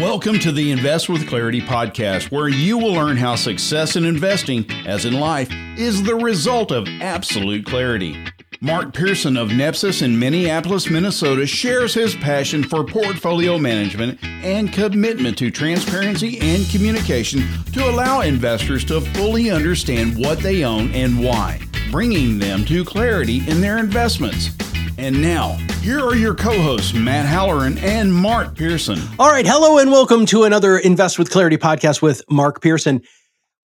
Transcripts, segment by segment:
Welcome to the Invest with Clarity podcast, where you will learn how success in investing, as in life, is the result of absolute clarity. Mark Pearson of Nepsis in Minneapolis, Minnesota shares his passion for portfolio management and commitment to transparency and communication to allow investors to fully understand what they own and why, bringing them to clarity in their investments. And now, here are your co hosts, Matt Halloran and Mark Pearson. All right. Hello, and welcome to another Invest with Clarity podcast with Mark Pearson.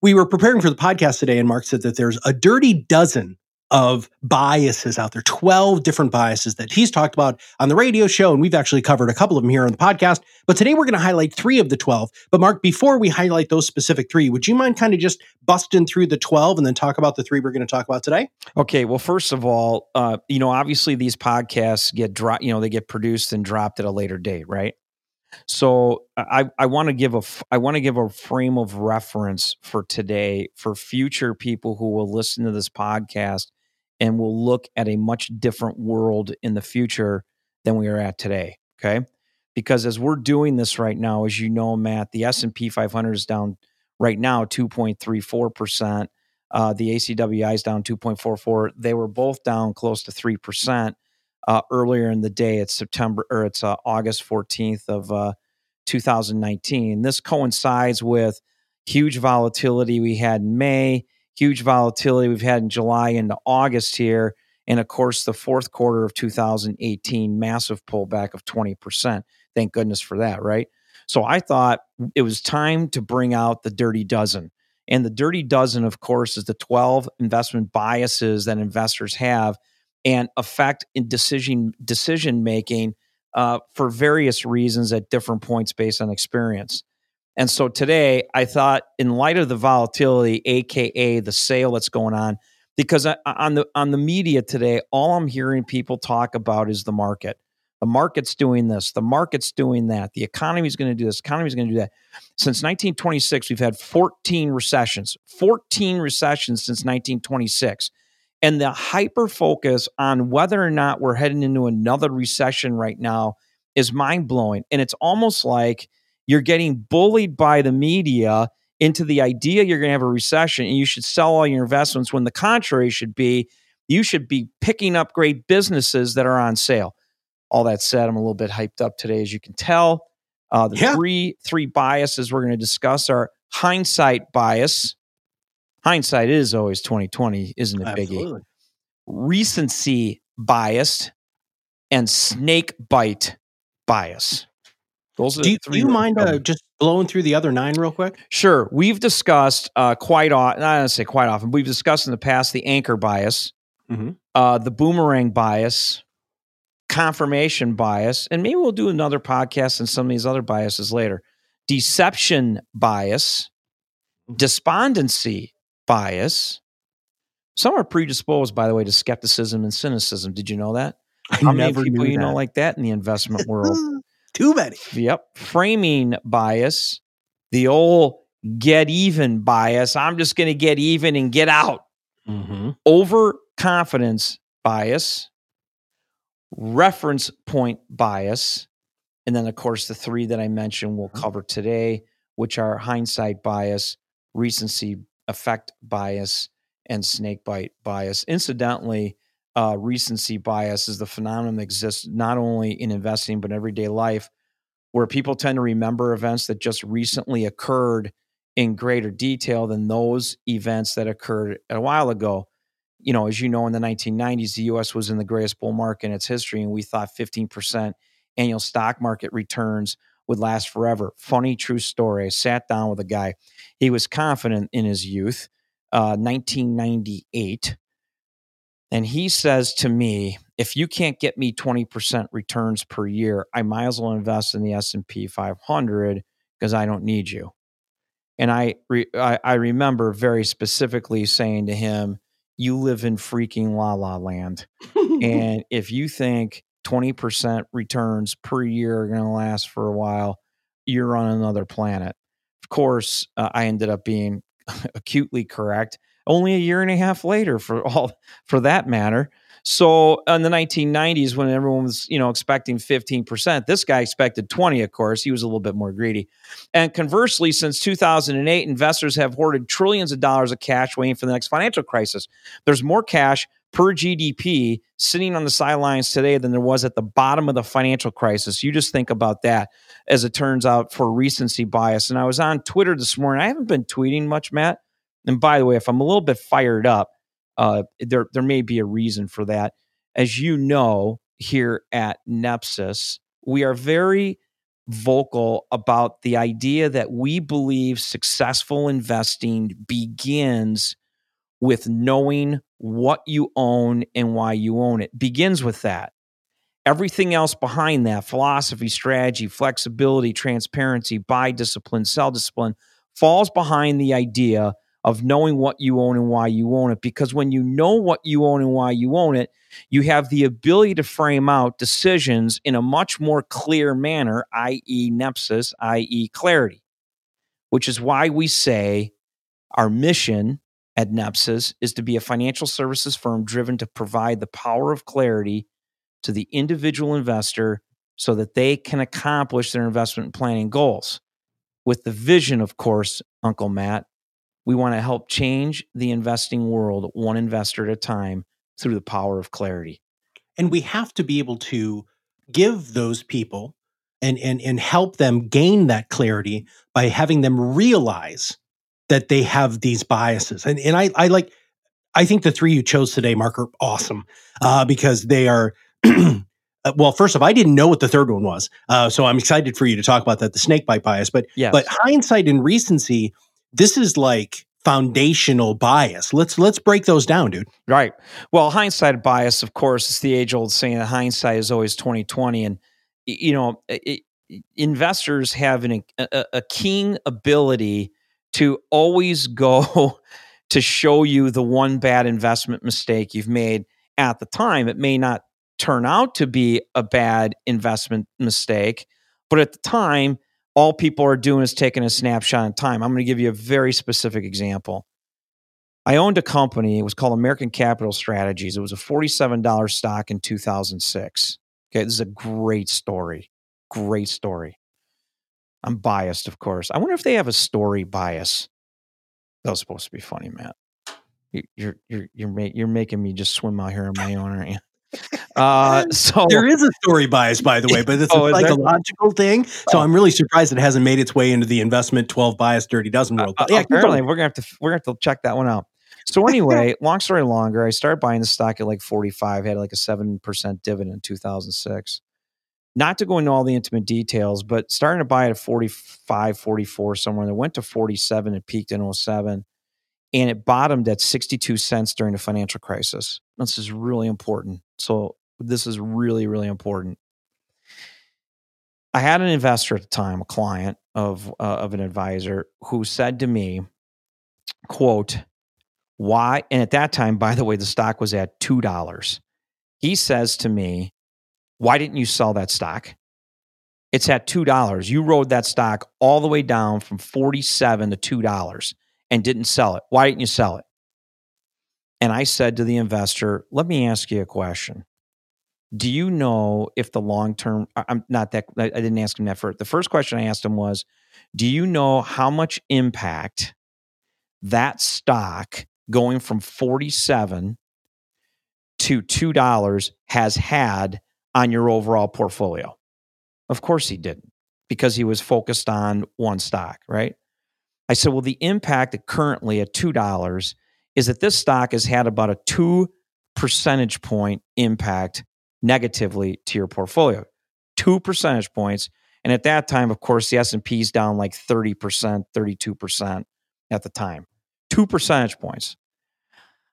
We were preparing for the podcast today, and Mark said that there's a dirty dozen of biases out there, 12 different biases that he's talked about on the radio show. And we've actually covered a couple of them here on the podcast. But today we're going to highlight three of the 12. But Mark, before we highlight those specific three, would you mind kind of just busting through the 12 and then talk about the three we're going to talk about today? Okay. Well, first of all, uh, you know, obviously these podcasts get dropped, you know, they get produced and dropped at a later date, right? So I, I want to give a I want to give a frame of reference for today for future people who will listen to this podcast and we'll look at a much different world in the future than we are at today okay? Because as we're doing this right now as you know matt the s&p 500 is down right now 2.34% uh, the acwi is down 2.44 they were both down close to 3% uh, earlier in the day it's september or it's uh, august 14th of uh, 2019 this coincides with huge volatility we had in may huge volatility we've had in July into August here. And of course, the fourth quarter of 2018, massive pullback of 20%. Thank goodness for that, right? So I thought it was time to bring out the dirty dozen. And the dirty dozen, of course, is the 12 investment biases that investors have and affect in decision decision making uh, for various reasons at different points based on experience. And so today, I thought, in light of the volatility, aka the sale that's going on, because on the on the media today, all I'm hearing people talk about is the market. The market's doing this. The market's doing that. The economy's going to do this. Economy's going to do that. Since 1926, we've had 14 recessions. 14 recessions since 1926. And the hyper focus on whether or not we're heading into another recession right now is mind blowing. And it's almost like you're getting bullied by the media into the idea you're going to have a recession and you should sell all your investments when the contrary should be you should be picking up great businesses that are on sale. All that said, I'm a little bit hyped up today, as you can tell. Uh, the yeah. three three biases we're going to discuss are hindsight bias. Hindsight is always 2020, isn't it, Absolutely. Biggie? Recency bias and snake bite bias. Those do, you, do you mind uh, just blowing through the other nine real quick? Sure. We've discussed uh, quite often, I don't say quite often, we've discussed in the past the anchor bias, mm-hmm. uh, the boomerang bias, confirmation bias, and maybe we'll do another podcast on some of these other biases later. Deception bias, mm-hmm. despondency bias. Some are predisposed, by the way, to skepticism and cynicism. Did you know that? I How many people you that. know like that in the investment world? Too many. Yep. Framing bias, the old get even bias. I'm just going to get even and get out. Mm-hmm. Overconfidence bias, reference point bias, and then, of course, the three that I mentioned we'll mm-hmm. cover today, which are hindsight bias, recency effect bias, and snakebite bias. Incidentally, uh, recency bias is the phenomenon that exists not only in investing but everyday life, where people tend to remember events that just recently occurred in greater detail than those events that occurred a while ago. You know, as you know, in the 1990s, the U.S. was in the greatest bull market in its history, and we thought 15% annual stock market returns would last forever. Funny, true story. I sat down with a guy. He was confident in his youth. Uh, 1998 and he says to me, if you can't get me 20% returns per year, I might as well invest in the S&P 500 because I don't need you. And I, re- I, I remember very specifically saying to him, you live in freaking la la land. and if you think 20% returns per year are going to last for a while, you're on another planet. Of course, uh, I ended up being acutely correct only a year and a half later for all for that matter. So in the 1990s, when everyone was, you know, expecting 15%, this guy expected 20, of course. He was a little bit more greedy. And conversely, since 2008, investors have hoarded trillions of dollars of cash waiting for the next financial crisis. There's more cash per GDP sitting on the sidelines today than there was at the bottom of the financial crisis. You just think about that as it turns out for recency bias. And I was on Twitter this morning. I haven't been tweeting much, Matt. And by the way, if I'm a little bit fired up, uh, there there may be a reason for that. As you know, here at Nepsis, we are very vocal about the idea that we believe successful investing begins with knowing what you own and why you own it. Begins with that. Everything else behind that philosophy, strategy, flexibility, transparency, buy discipline, sell discipline falls behind the idea of knowing what you own and why you own it. Because when you know what you own and why you own it, you have the ability to frame out decisions in a much more clear manner, i.e., nepsis, i.e., clarity, which is why we say our mission at Nepsis is to be a financial services firm driven to provide the power of clarity to the individual investor so that they can accomplish their investment planning goals. With the vision, of course, Uncle Matt, we want to help change the investing world one investor at a time through the power of clarity. And we have to be able to give those people and, and, and help them gain that clarity by having them realize that they have these biases. And, and I, I like, I think the three you chose today, Mark, are awesome uh, because they are. Well, first off, I didn't know what the third one was, uh, so I'm excited for you to talk about that, the snake bite bias. But yes. but hindsight and recency this is like foundational bias. Let's let's break those down, dude. Right. Well, hindsight bias, of course, it's the age old saying that hindsight is always twenty twenty, and you know, it, investors have an, a, a keen ability to always go to show you the one bad investment mistake you've made at the time. It may not turn out to be a bad investment mistake, but at the time all people are doing is taking a snapshot in time. I'm going to give you a very specific example. I owned a company, it was called American Capital Strategies. It was a $47 stock in 2006. Okay, this is a great story. Great story. I'm biased, of course. I wonder if they have a story bias. That was supposed to be funny, Matt. You're you're you're you're making me just swim out here on my own, aren't you? Uh, so there is a story bias, by the way, but it's oh, a psychological thing. So oh. I'm really surprised it hasn't made its way into the investment 12 bias dirty dozen world. Uh, yeah, apparently, we're gonna have to we're gonna have to check that one out. So anyway, long story longer, I started buying the stock at like 45, had like a seven percent dividend in 2006. Not to go into all the intimate details, but starting to buy at 45, 44 somewhere. It went to 47 and peaked in 07 and it bottomed at 62 cents during the financial crisis. This is really important. So, this is really, really important. I had an investor at the time, a client of uh, of an advisor, who said to me, "quote Why?" And at that time, by the way, the stock was at two dollars. He says to me, "Why didn't you sell that stock?" It's at two dollars. You rode that stock all the way down from forty seven to two dollars and didn't sell it. Why didn't you sell it? And I said to the investor, let me ask you a question. Do you know if the long term, I'm not that, I didn't ask him that first. The first question I asked him was, do you know how much impact that stock going from 47 to $2 has had on your overall portfolio? Of course he didn't because he was focused on one stock, right? I said, well, the impact currently at $2 is that this stock has had about a two percentage point impact negatively to your portfolio. Two percentage points. And at that time, of course, the S&P is down like 30%, 32% at the time. Two percentage points.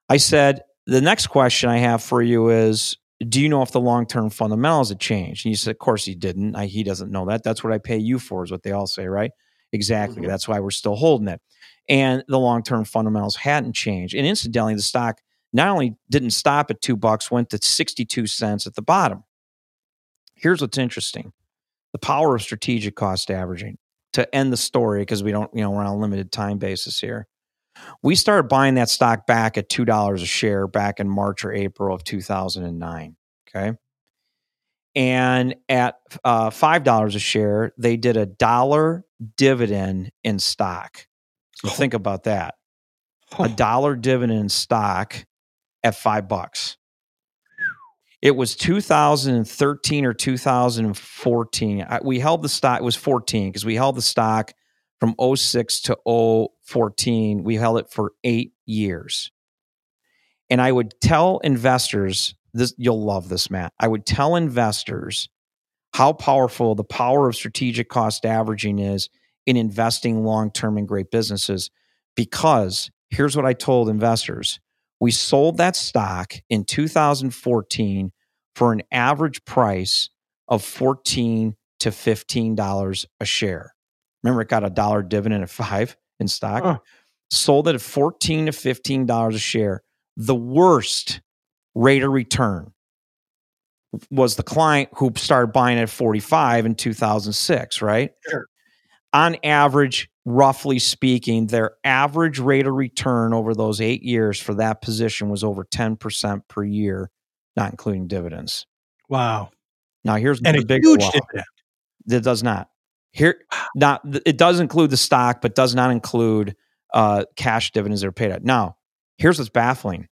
I said, the next question I have for you is do you know if the long-term fundamentals had changed? And you said, of course he didn't. I, he doesn't know that. That's what I pay you for, is what they all say, right? Exactly. Mm-hmm. That's why we're still holding it. And the long term fundamentals hadn't changed. And incidentally, the stock not only didn't stop at two bucks, went to 62 cents at the bottom. Here's what's interesting the power of strategic cost averaging to end the story because we don't, you know, we're on a limited time basis here. We started buying that stock back at $2 a share back in March or April of 2009. Okay. And at uh, $5 a share, they did a dollar dividend in stock. So oh. think about that. Oh. A dollar dividend in stock at five bucks. It was 2013 or 2014. We held the stock, it was 14 because we held the stock from 06 to 014. We held it for eight years. And I would tell investors this you'll love this, Matt. I would tell investors how powerful the power of strategic cost averaging is in investing long term in great businesses. Because here's what I told investors we sold that stock in 2014 for an average price of 14 to $15 a share. Remember, it got a dollar dividend at five in stock. Huh. Sold it at 14 to $15 a share. The worst rate of return was the client who started buying at 45 in 2006, right? Sure. On average, roughly speaking, their average rate of return over those eight years for that position was over 10% per year, not including dividends. Wow. Now here's and the big huge wow. dividend. It does not. Here, not it does include the stock, but does not include uh, cash dividends that are paid out. Now, here's what's baffling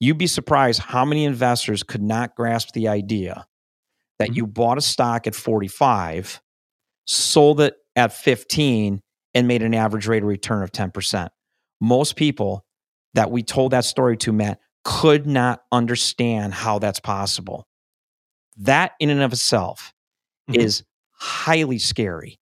you'd be surprised how many investors could not grasp the idea that mm-hmm. you bought a stock at 45, sold it at 15, and made an average rate of return of 10%. Most people that we told that story to, Matt, could not understand how that's possible. That, in and of itself, mm-hmm. is highly scary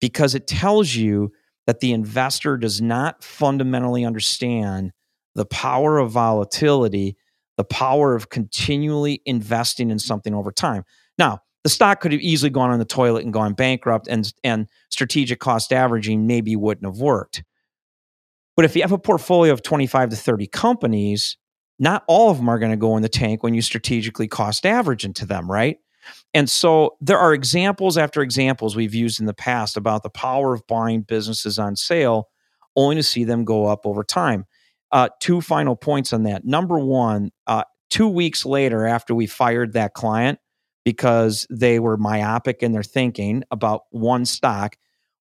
because it tells you that the investor does not fundamentally understand the power of volatility, the power of continually investing in something over time. Now, the stock could have easily gone on the toilet and gone bankrupt, and, and strategic cost averaging maybe wouldn't have worked. But if you have a portfolio of 25 to 30 companies, not all of them are going to go in the tank when you strategically cost average into them, right? And so there are examples after examples we've used in the past about the power of buying businesses on sale only to see them go up over time. Uh, two final points on that. Number one, uh, two weeks later, after we fired that client because they were myopic in their thinking about one stock,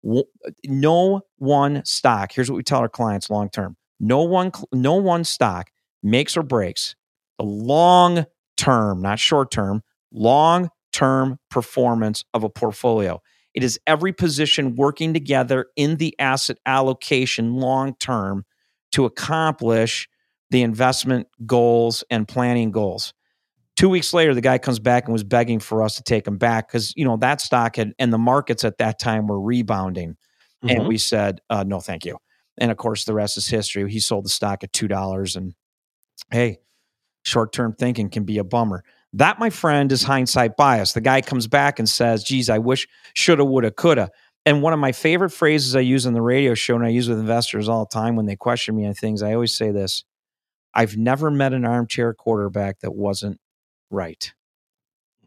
w- no one stock. Here's what we tell our clients long term: no one, no one stock makes or breaks the long term, not short term, long term performance of a portfolio. It is every position working together in the asset allocation long term to accomplish the investment goals and planning goals. Two weeks later, the guy comes back and was begging for us to take him back because you know that stock had and the markets at that time were rebounding, mm-hmm. and we said uh, no, thank you. And of course, the rest is history. He sold the stock at two dollars, and hey, short term thinking can be a bummer. That, my friend, is hindsight bias. The guy comes back and says, "Geez, I wish shoulda, woulda, coulda." And one of my favorite phrases I use on the radio show and I use with investors all the time when they question me on things, I always say this I've never met an armchair quarterback that wasn't right.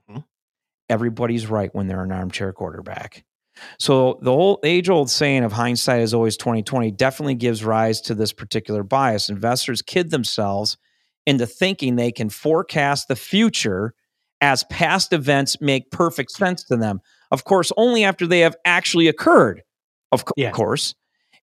Mm-hmm. Everybody's right when they're an armchair quarterback. So the whole age old saying of hindsight is always 2020 definitely gives rise to this particular bias. Investors kid themselves into thinking they can forecast the future as past events make perfect sense to them. Of course, only after they have actually occurred, of, co- yeah. of course.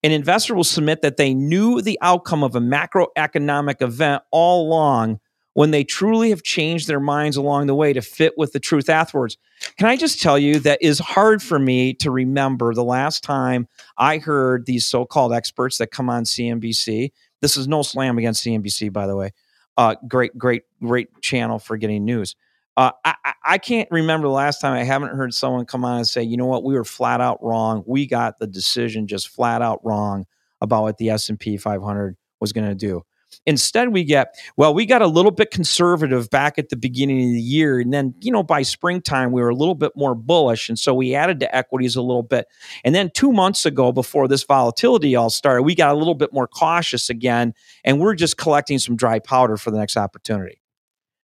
An investor will submit that they knew the outcome of a macroeconomic event all along when they truly have changed their minds along the way to fit with the truth afterwards. Can I just tell you that is hard for me to remember the last time I heard these so called experts that come on CNBC. This is no slam against CNBC, by the way. Uh, great, great, great channel for getting news. Uh, I, I can't remember the last time I haven't heard someone come on and say, you know what, we were flat out wrong. We got the decision just flat out wrong about what the S&P 500 was going to do. Instead, we get, well, we got a little bit conservative back at the beginning of the year. And then, you know, by springtime, we were a little bit more bullish. And so we added to equities a little bit. And then two months ago, before this volatility all started, we got a little bit more cautious again. And we're just collecting some dry powder for the next opportunity.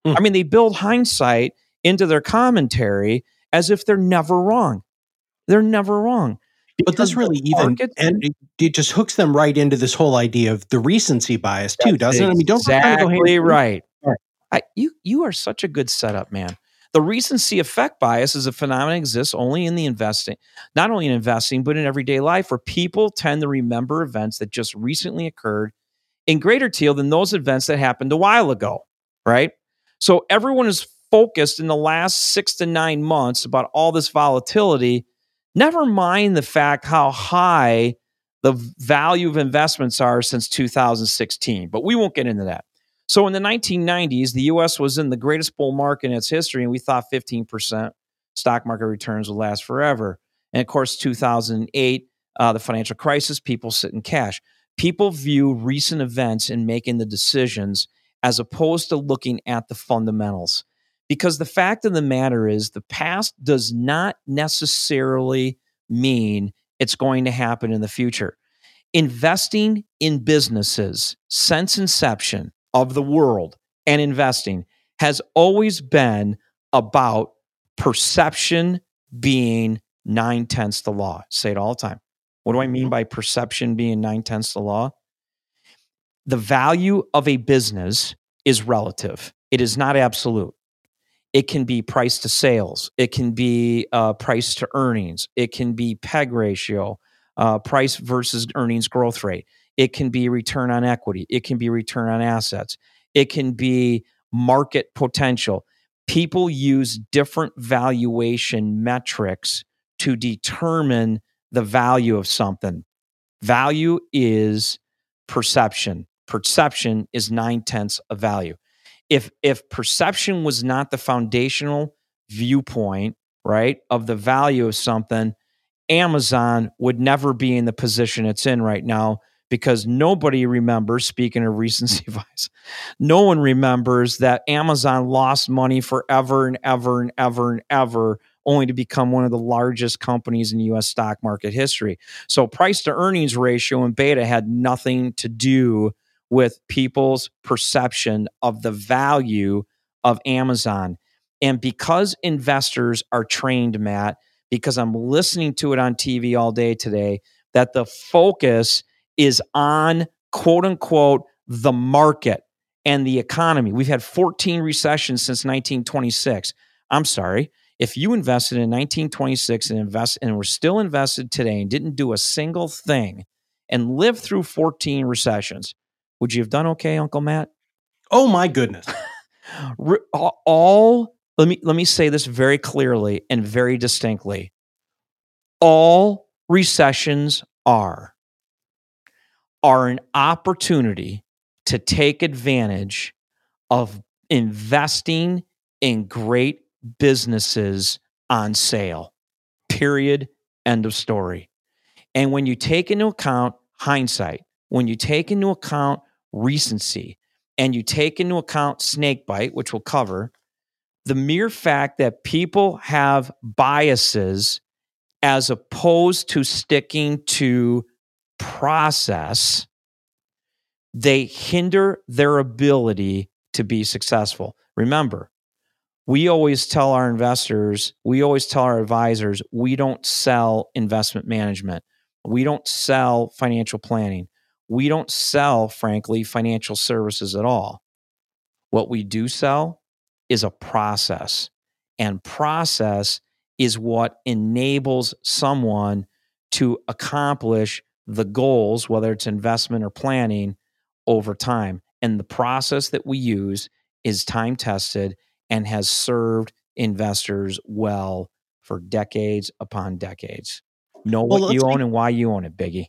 Hmm. I mean, they build hindsight into their commentary as if they're never wrong. They're never wrong. but this really even and it, it, just hooks them right into this whole idea of the recency bias too, doesn't it? I mean, don't exactly of right. right. I, you you are such a good setup, man. The recency effect bias is a phenomenon that exists only in the investing, not only in investing, but in everyday life, where people tend to remember events that just recently occurred in greater deal than those events that happened a while ago, right? So everyone is focused in the last six to nine months about all this volatility. Never mind the fact how high the value of investments are since 2016, but we won't get into that. So in the 1990s, the US was in the greatest bull market in its history, and we thought 15% stock market returns would last forever. And of course, 2008, uh, the financial crisis, people sit in cash. People view recent events in making the decisions as opposed to looking at the fundamentals. Because the fact of the matter is, the past does not necessarily mean it's going to happen in the future. Investing in businesses since inception of the world and investing has always been about perception being nine tenths the law. Say it all the time. What do I mean mm-hmm. by perception being nine tenths the law? The value of a business is relative, it is not absolute. It can be price to sales, it can be uh, price to earnings, it can be PEG ratio, uh, price versus earnings growth rate. It can be return on equity. It can be return on assets. It can be market potential. People use different valuation metrics to determine the value of something. Value is perception. Perception is nine tenths of value. If if perception was not the foundational viewpoint, right, of the value of something, Amazon would never be in the position it's in right now because nobody remembers, speaking of recency bias, no one remembers that Amazon lost money forever and ever and ever and ever, only to become one of the largest companies in US stock market history. So, price to earnings ratio and beta had nothing to do with people's perception of the value of Amazon. And because investors are trained, Matt, because I'm listening to it on TV all day today, that the focus is on quote unquote the market and the economy. We've had 14 recessions since 1926. I'm sorry. If you invested in 1926 and invest and were still invested today and didn't do a single thing and lived through 14 recessions, would you have done okay, Uncle Matt? Oh my goodness. all let me let me say this very clearly and very distinctly. All recessions are are an opportunity to take advantage of investing in great businesses on sale. Period. End of story. And when you take into account hindsight, when you take into account recency, and you take into account snakebite, which we'll cover, the mere fact that people have biases as opposed to sticking to process, they hinder their ability to be successful. Remember, we always tell our investors, we always tell our advisors, we don't sell investment management. We don't sell financial planning. We don't sell, frankly, financial services at all. What we do sell is a process, and process is what enables someone to accomplish the goals, whether it's investment or planning, over time. And the process that we use is time tested and has served investors well for decades upon decades. Know well, what you own and why you own it, Biggie.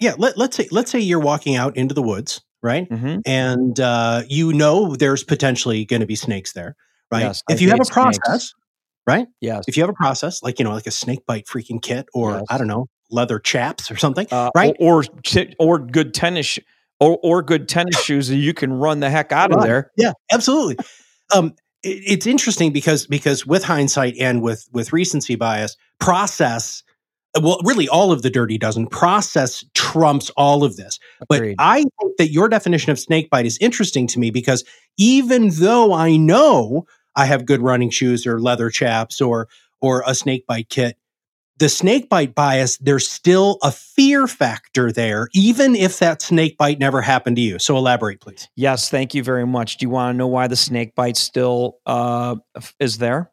Yeah, let, us say let's say you're walking out into the woods, right? Mm-hmm. And uh, you know there's potentially going to be snakes there, right? Yes, if I you have a process, snakes. right? Yes. If you have a process, like you know, like a snake bite freaking kit, or yes. I don't know, leather chaps or something, uh, right? Or, or, or good tennis or or good tennis shoes that you can run the heck out of there. Yeah, absolutely. um, it, it's interesting because because with hindsight and with with recency bias, process. Well, really, all of the dirty dozen process trumps all of this. Agreed. But I think that your definition of snake bite is interesting to me because even though I know I have good running shoes or leather chaps or or a snake bite kit, the snake bite bias, there's still a fear factor there, even if that snake bite never happened to you. So elaborate, please. Yes, thank you very much. Do you want to know why the snake bite still uh, is there?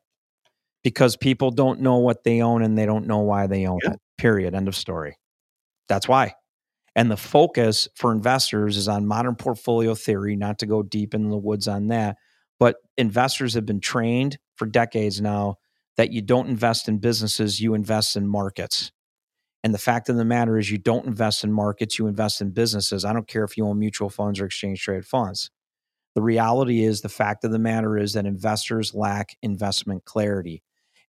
Because people don't know what they own and they don't know why they own yeah. it. Period. End of story. That's why. And the focus for investors is on modern portfolio theory, not to go deep in the woods on that. But investors have been trained for decades now that you don't invest in businesses, you invest in markets. And the fact of the matter is, you don't invest in markets, you invest in businesses. I don't care if you own mutual funds or exchange traded funds. The reality is, the fact of the matter is that investors lack investment clarity.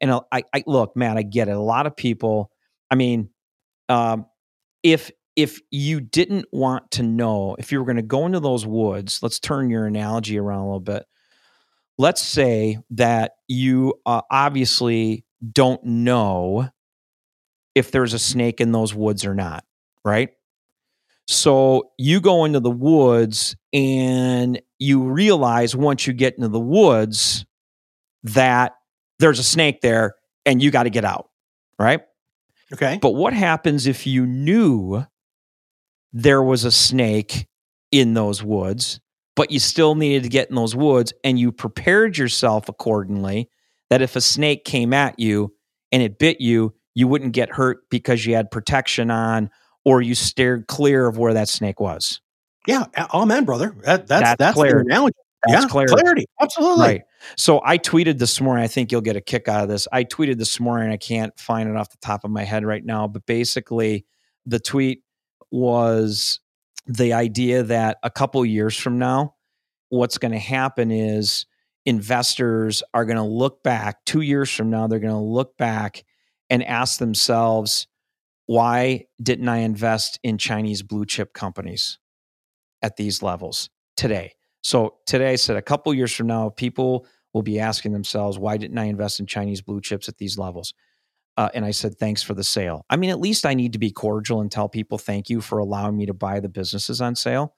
And I, I look, man, I get it. A lot of people, I mean, um, if if you didn't want to know, if you were going to go into those woods, let's turn your analogy around a little bit. Let's say that you uh, obviously don't know if there's a snake in those woods or not, right? So you go into the woods and you realize once you get into the woods that there's a snake there and you got to get out, right? Okay. But what happens if you knew there was a snake in those woods, but you still needed to get in those woods and you prepared yourself accordingly that if a snake came at you and it bit you, you wouldn't get hurt because you had protection on or you steered clear of where that snake was. Yeah, amen, brother. That, that's that's, that's the analogy. That's yeah, clarity. clarity. Absolutely. Right. So I tweeted this morning. I think you'll get a kick out of this. I tweeted this morning. I can't find it off the top of my head right now, but basically, the tweet was the idea that a couple years from now, what's going to happen is investors are going to look back two years from now, they're going to look back and ask themselves, why didn't I invest in Chinese blue chip companies at these levels today? So today I said a couple years from now, people will be asking themselves, why didn't I invest in Chinese blue chips at these levels? Uh, and I said, thanks for the sale. I mean, at least I need to be cordial and tell people thank you for allowing me to buy the businesses on sale.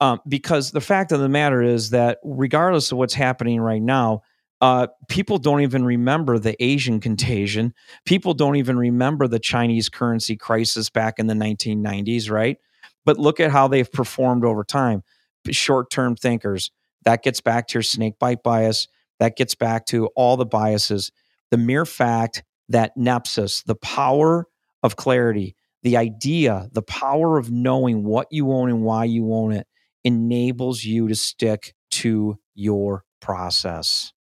Um, because the fact of the matter is that regardless of what's happening right now, uh, people don't even remember the Asian contagion. People don't even remember the Chinese currency crisis back in the 1990s, right? But look at how they've performed over time. Short term thinkers. That gets back to your snake bite bias. That gets back to all the biases. The mere fact that nepsis, the power of clarity, the idea, the power of knowing what you own and why you own it enables you to stick to your process.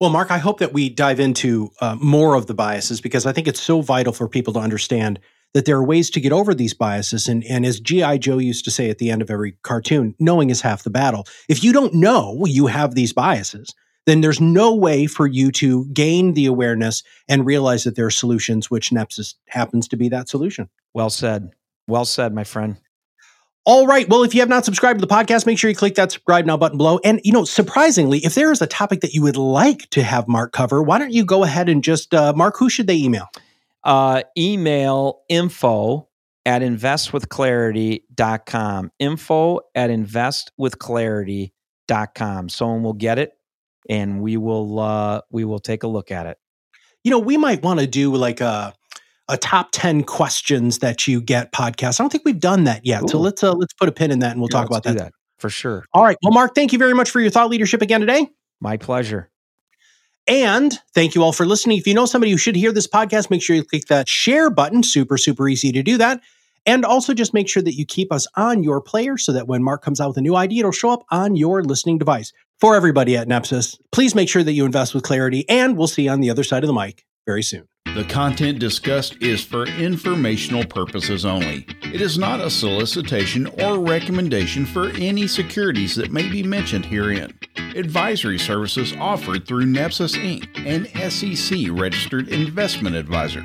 Well, Mark, I hope that we dive into uh, more of the biases because I think it's so vital for people to understand that there are ways to get over these biases. And, and as G.I. Joe used to say at the end of every cartoon, knowing is half the battle. If you don't know you have these biases, then there's no way for you to gain the awareness and realize that there are solutions, which Nepsis happens to be that solution. Well said. Well said, my friend. All right. Well, if you have not subscribed to the podcast, make sure you click that subscribe now button below. And, you know, surprisingly, if there is a topic that you would like to have Mark cover, why don't you go ahead and just, uh, Mark, who should they email? Uh, email info at investwithclarity.com. Info at investwithclarity.com. Someone will get it and we will uh, we will take a look at it. You know, we might want to do like a a top 10 questions that you get podcast. I don't think we've done that yet. Ooh. So let's uh, let's put a pin in that and we'll yeah, talk about that. that. For sure. All right. Well, Mark, thank you very much for your thought leadership again today. My pleasure. And thank you all for listening. If you know somebody who should hear this podcast, make sure you click that share button. Super, super easy to do that. And also just make sure that you keep us on your player so that when Mark comes out with a new idea, it'll show up on your listening device. For everybody at Nepsis, please make sure that you invest with clarity, and we'll see you on the other side of the mic very soon. The content discussed is for informational purposes only. It is not a solicitation or recommendation for any securities that may be mentioned herein. Advisory services offered through Nepsis Inc., an SEC registered investment advisor.